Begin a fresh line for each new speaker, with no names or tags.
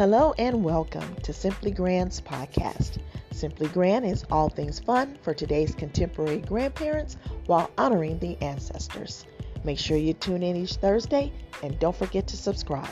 Hello and welcome to Simply Grand's podcast. Simply Grand is all things fun for today's contemporary grandparents while honoring the ancestors. Make sure you tune in each Thursday and don't forget to subscribe.